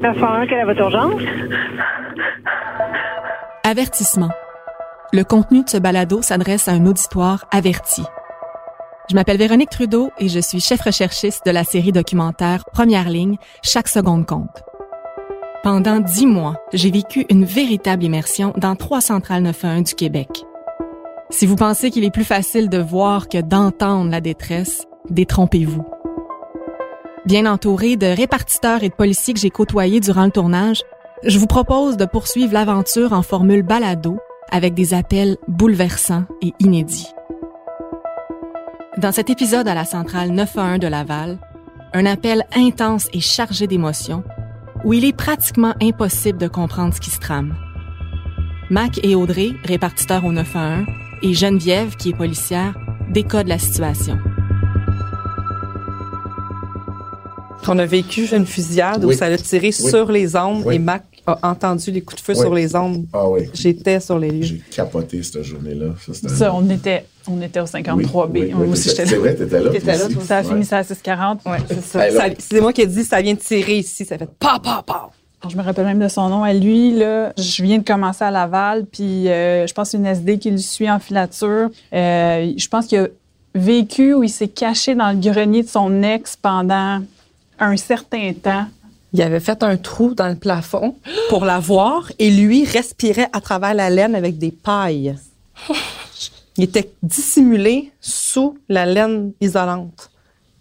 911, quelle est votre urgence? Avertissement. Le contenu de ce balado s'adresse à un auditoire averti. Je m'appelle Véronique Trudeau et je suis chef recherchiste de la série documentaire Première ligne, Chaque seconde compte. Pendant dix mois, j'ai vécu une véritable immersion dans trois centrales 911 du Québec. Si vous pensez qu'il est plus facile de voir que d'entendre la détresse, détrompez-vous. Bien entouré de répartiteurs et de policiers que j'ai côtoyés durant le tournage, je vous propose de poursuivre l'aventure en formule balado avec des appels bouleversants et inédits. Dans cet épisode à la centrale 911 de Laval, un appel intense et chargé d'émotions où il est pratiquement impossible de comprendre ce qui se trame. Mac et Audrey, répartiteurs au 911, et Geneviève, qui est policière, décodent la situation. On a vécu une fusillade où ça a tiré Oui. sur les ondes Oui. et Mac a entendu les coups de feu Oui. sur les ondes. Ah oui. J'étais sur les lieux. J'ai capoté cette journée-là. Ça, on était, on était au 53B. Oui, oui, Moi oui, aussi, t'étais- j'étais C'est vrai, t'étais là. T'étais là, toi Ça a Ouais. fini ça à 640. Ouais, c'est ça. Ça- C'est moi qui ai dit ça vient de tirer ici. Ça fait pa, pa, pa. Je me rappelle même de son nom à lui. Là. Je viens de commencer à Laval, puis euh, je pense que c'est une SD qui le suit en filature. Euh, je pense qu'il a vécu ou il s'est caché dans le grenier de son ex pendant un certain temps. Il avait fait un trou dans le plafond pour la voir et lui respirait à travers la laine avec des pailles. Il était dissimulé sous la laine isolante.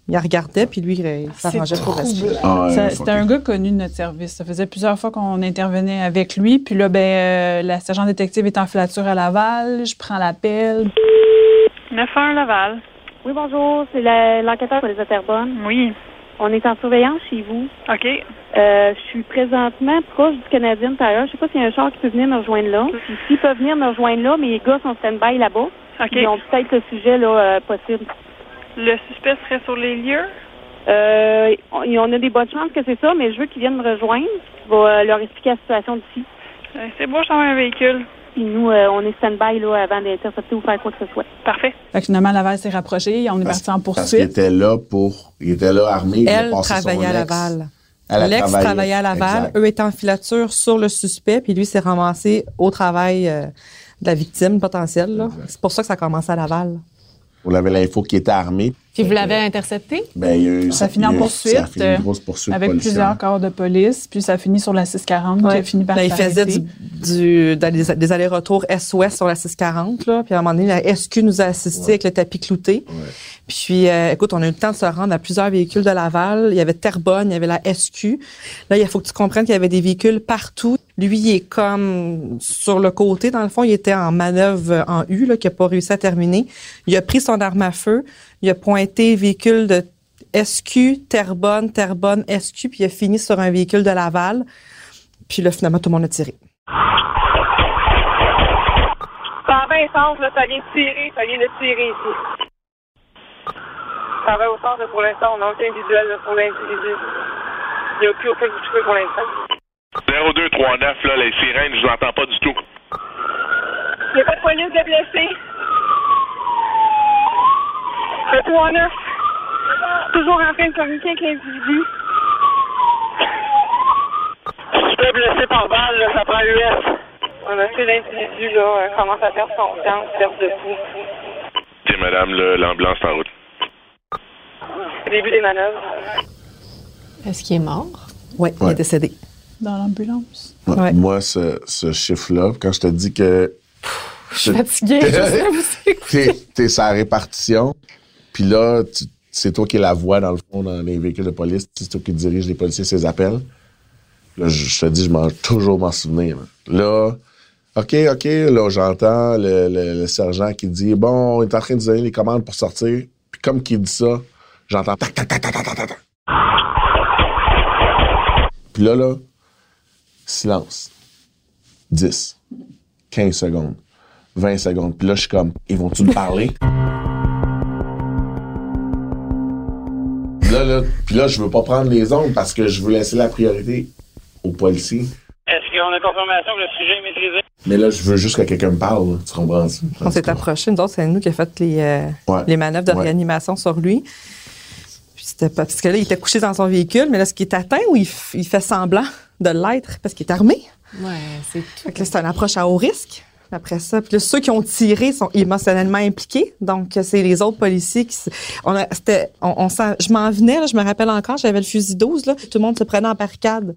Il la regardait, puis lui, il s'arrangeait pour respirer. Ah, ouais, C'était un gars connu de notre service. Ça faisait plusieurs fois qu'on intervenait avec lui. Puis là, ben, euh, la sergent détective est en filature à Laval. Je prends l'appel. 9-1 Laval. Oui, bonjour, c'est l'enquêteur pour les. Oui. On est en surveillance chez vous. OK. Euh, je suis présentement proche du Canadien Tire. Je sais pas s'il y a un char qui peut venir me rejoindre là. Puis S'ils peuvent venir me rejoindre là, mes gars sont stand-by là-bas. OK. Ils ont peut-être le sujet là euh, possible. Le suspect serait sur les lieux? Euh, on, a des bonnes chances que c'est ça, mais je veux qu'ils viennent me rejoindre. Je vais euh, leur expliquer la situation d'ici. C'est beau, je un véhicule. Puis nous, euh, on est stand-by là avant d'intercepter ou faire quoi que ce soit. Parfait. Fait que finalement, Laval s'est rapproché. On est Parce, parti en parce qu'il poursuite. était là pour. Il était là armé. il Elle son travaillait à ex. Laval. Elle a L'ex travaillait à Laval. Exact. Eux étaient en filature sur le suspect, puis lui s'est ramassé au travail euh, de la victime potentielle. C'est pour ça que ça a commencé à Laval. On avait l'info qu'il était armé. Puis vous l'avez intercepté? Ben, il y a eu, Ça finit il y en a eu- poursuite, Ça a fini une grosse poursuite avec policière. plusieurs corps de police. Puis ça finit sur la 640 qui Ouais. a fini par Là, il faisait du, du- des, des allers-retours est-ouest sur la 640. Là. Puis à un moment donné, la SQ nous a assisté avec le tapis clouté. Ouais. Puis, euh, écoute, on a eu le temps de se rendre à plusieurs véhicules de Laval. Il y avait Terrebonne, il y avait la SQ. Là, il faut que tu comprennes qu'il y avait des véhicules partout. Lui, il est comme sur le côté, dans le fond, il était en manœuvre en U, là, qui n'a pas réussi à terminer. Il a pris son arme à feu, il a pointé véhicule de SQ, Terrebonne, Terrebonne, SQ, puis il a fini sur un véhicule de Laval. Puis là, finalement, tout le monde a tiré. Ça va sens, là, ça vient de tirer, ça vient de tirer ici. Ça va au sens, là, pour l'instant, on n'a aucun visuel là, pour l'individu. Il n'y a plus aucun coup de pour l'instant. 0239, là, les sirènes, je vous entends pas du tout. Il n'y a pas de police de blessés. Le 3-9. Toujours en train de communiquer avec l'individu. Je suis blessé par balle, là, ça prend l'US. On a fait l'individu, là, euh, commence à perdre confiance, perdre de pouls. Ok, madame, là, l'ambulance est en route. Début des manœuvres. Est-ce qu'il est mort? Oui, il est décédé. Dans l'ambulance. Moi, Ouais. moi, ce, ce chiffre-là, quand je te dis que Je suis fatiguée. je sais vous t'es, t'es sa répartition, puis là, tu- c'est toi qui es la voix, dans le fond, dans les véhicules de police, c'est toi qui dirige les policiers, ces appels. Là, je, je te dis, je m'en toujours m'en souvenir. Là, OK, OK, là, j'entends le, le- le sergent qui dit, bon, on est en train de donner les commandes pour sortir. Puis comme qu'il dit ça, j'entends tac, tac, tac, tac, tac, tac, tac, tac. Puis là, là, silence. 10, 15 secondes, 20 secondes. Puis là, je suis comme, ils vont-tu me parler? Puis là, là, puis là, je veux pas prendre les ondes parce que je veux laisser la priorité aux policiers. Est-ce qu'on a confirmation que le sujet est maîtrisé? Mais là, je veux juste que quelqu'un me parle. là. Tu comprends? On s'est approché. Nous autres, c'est nous qui avons fait les, euh, Ouais. les manœuvres de Ouais. réanimation sur lui. Puis C'était pas parce que là, il était couché dans son véhicule, mais là, est-ce qu'il est atteint ou il, f- il fait semblant de l'être parce qu'il est armé? Ouais, c'est tout. Fait que là, c'est une approche à haut risque. Après ça, puis là, ceux qui ont tiré sont émotionnellement impliqués. Donc, c'est les autres policiers qui... On a, c'était, on, on s'en- je m'en venais, là, je me rappelle encore, j'avais le fusil 12, là. Tout le monde se prenait en barricade.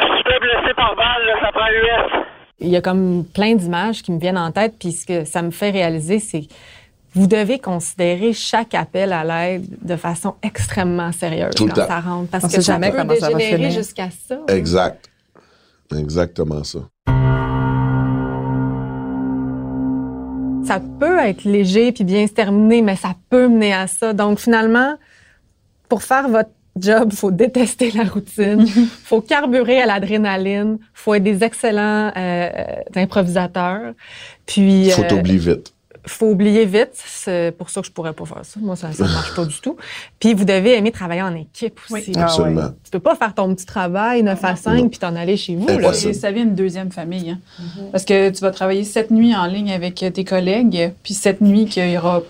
Si tu peux blessé par balle, là, ça prend US. Il y a comme plein d'images qui me viennent en tête, puis ce que ça me fait réaliser, c'est que vous devez considérer chaque appel à l'aide de façon extrêmement sérieuse Tout le quand temps. ça rentre, parce On que sait ça jamais peut comment ça va dégénérer finir. jusqu'à ça. Exact. Exactement ça. Ça peut être léger puis bien se terminer, mais ça peut mener à ça. Donc finalement, pour faire votre job, faut détester la routine, faut carburer à l'adrénaline, faut être des excellents euh, improvisateurs, puis Faut euh, t'oublier vite. Faut oublier vite. C'est pour ça que je pourrais pas faire ça. Moi, ça, ça marche pas du tout. Puis vous devez aimer travailler en équipe aussi. Oui. Absolument. Tu peux pas faire ton petit travail 9 à 5 puis t'en aller chez vous. Là. Impossible. Et ça vient une deuxième famille. hein. Parce que tu vas travailler sept nuits en ligne avec tes collègues, puis sept nuits qu'il y aura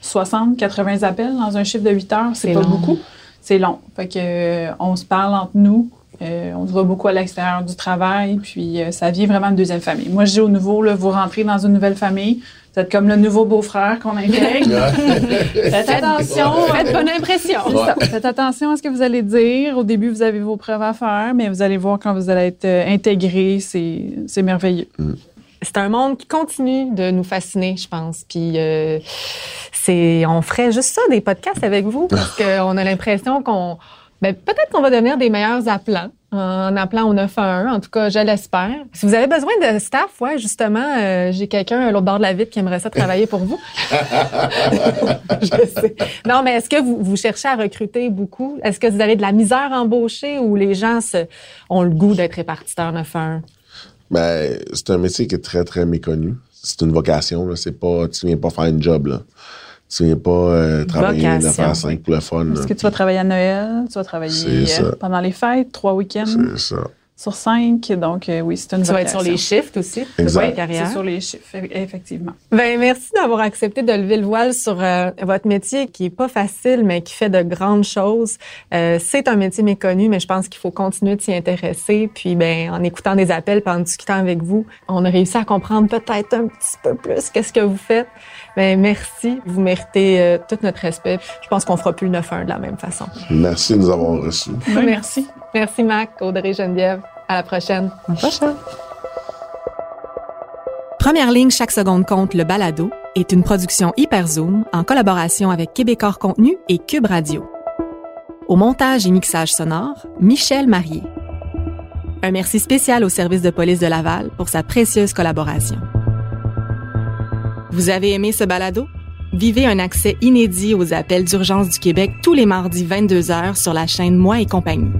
60, 80 appels dans un chiffre de 8 heures, c'est C'est pas long. beaucoup. C'est long. Fait que euh, on se parle entre nous. euh, on se voit beaucoup à l'extérieur du travail, puis euh, ça vient vraiment une deuxième famille. Moi, je dis au nouveau, là, vous rentrez dans une nouvelle famille, vous êtes comme le nouveau beau-frère qu'on intègre. Faites attention. Faites bonne impression. Faites attention à ce que vous allez dire. Au début, vous avez vos preuves à faire, mais vous allez voir quand vous allez être euh, intégré, c'est c'est merveilleux. c'est un monde qui continue de nous fasciner, je pense. Puis euh, c'est, on ferait juste ça des podcasts avec vous parce qu'on a l'impression qu'on, ben, peut-être qu'on va devenir des meilleurs appelants en appelant au 911. En tout cas, je l'espère. Si vous avez besoin de staff, ouais, justement, euh, j'ai quelqu'un à l'autre bord de la vitre qui aimerait ça travailler pour vous. je sais. Non, mais est-ce que vous, vous cherchez à recruter beaucoup? Est-ce que vous avez de la misère à embaucher ou les gens se- ont le goût d'être répartiteurs 911? Ben, c'est un métier qui est très, très méconnu. C'est une vocation, là. C'est pas, tu viens pas faire une job, là. Tu viens pas euh, travailler de Vocation. faire 5 pour le fun. Est-ce que tu vas travailler à Noël? Tu vas travailler euh, pendant les fêtes, trois week-ends C'est ça. Sur cinq. Donc, euh, oui, c'est une Tu vas être sur les shifts aussi. Exact. C'est sur les chiffres, e- effectivement. Ben, merci d'avoir accepté de lever le voile sur euh, votre métier qui est pas facile, mais qui fait de grandes choses. Euh, c'est un métier méconnu, mais je pense qu'il faut continuer de s'y intéresser. Puis, ben, en écoutant des appels, puis en discutant avec vous, on a réussi à comprendre peut-être un petit peu plus qu'est-ce que vous faites. Ben, merci. Vous méritez euh, tout notre respect. Je pense qu'on fera plus le 9-1 de la même façon. Merci de nous avoir reçus. Oui, merci. Merci, Mac, Audrey, Geneviève. À la prochaine. À la prochaine. Première ligne, chaque seconde compte, le balado, est une production Hyperzoom en collaboration avec Québecor Contenu et Cube Radio. Au montage et mixage sonore, Michel Marié. Un merci spécial au service de police de Laval pour sa précieuse collaboration. Vous avez aimé ce balado? Vivez un accès inédit aux appels d'urgence du Québec tous les mardis 22h sur la chaîne Moi et compagnie.